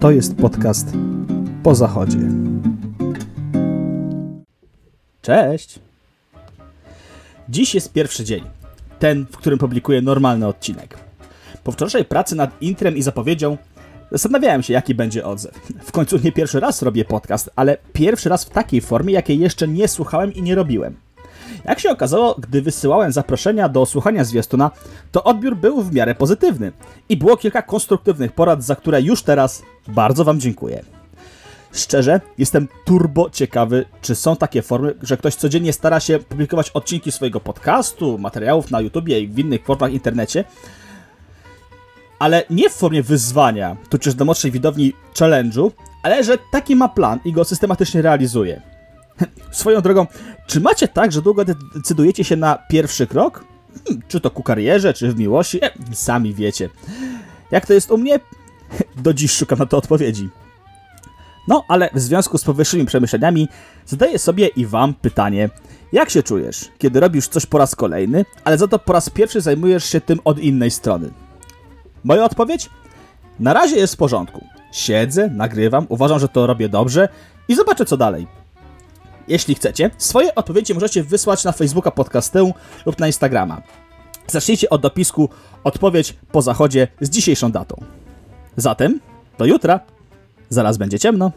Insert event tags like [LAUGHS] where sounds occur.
To jest podcast po zachodzie. Cześć! Dziś jest pierwszy dzień. Ten, w którym publikuję normalny odcinek. Po wczorajszej pracy nad intrem i zapowiedzią zastanawiałem się, jaki będzie odzew. W końcu nie pierwszy raz robię podcast, ale pierwszy raz w takiej formie, jakiej jeszcze nie słuchałem i nie robiłem. Jak się okazało, gdy wysyłałem zaproszenia do słuchania zwiastuna, to odbiór był w miarę pozytywny i było kilka konstruktywnych porad, za które już teraz bardzo Wam dziękuję. Szczerze, jestem turbo ciekawy, czy są takie formy, że ktoś codziennie stara się publikować odcinki swojego podcastu, materiałów na YouTubie i w innych formach internecie, ale nie w formie wyzwania, tudzież do młodszej widowni challenge'u, ale że taki ma plan i go systematycznie realizuje. Swoją drogą, czy macie tak, że długo decydujecie się na pierwszy krok? Hmm, czy to ku karierze, czy w miłości? E, sami wiecie. Jak to jest u mnie? [LAUGHS] Do dziś szukam na to odpowiedzi. No, ale w związku z powyższymi przemyśleniami zadaję sobie i wam pytanie. Jak się czujesz, kiedy robisz coś po raz kolejny, ale za to po raz pierwszy zajmujesz się tym od innej strony? Moja odpowiedź? Na razie jest w porządku. Siedzę, nagrywam, uważam, że to robię dobrze i zobaczę co dalej. Jeśli chcecie, swoje odpowiedzi możecie wysłać na Facebooka Podcastę lub na Instagrama. Zacznijcie od dopisku odpowiedź po zachodzie z dzisiejszą datą. Zatem do jutra. Zaraz będzie ciemno.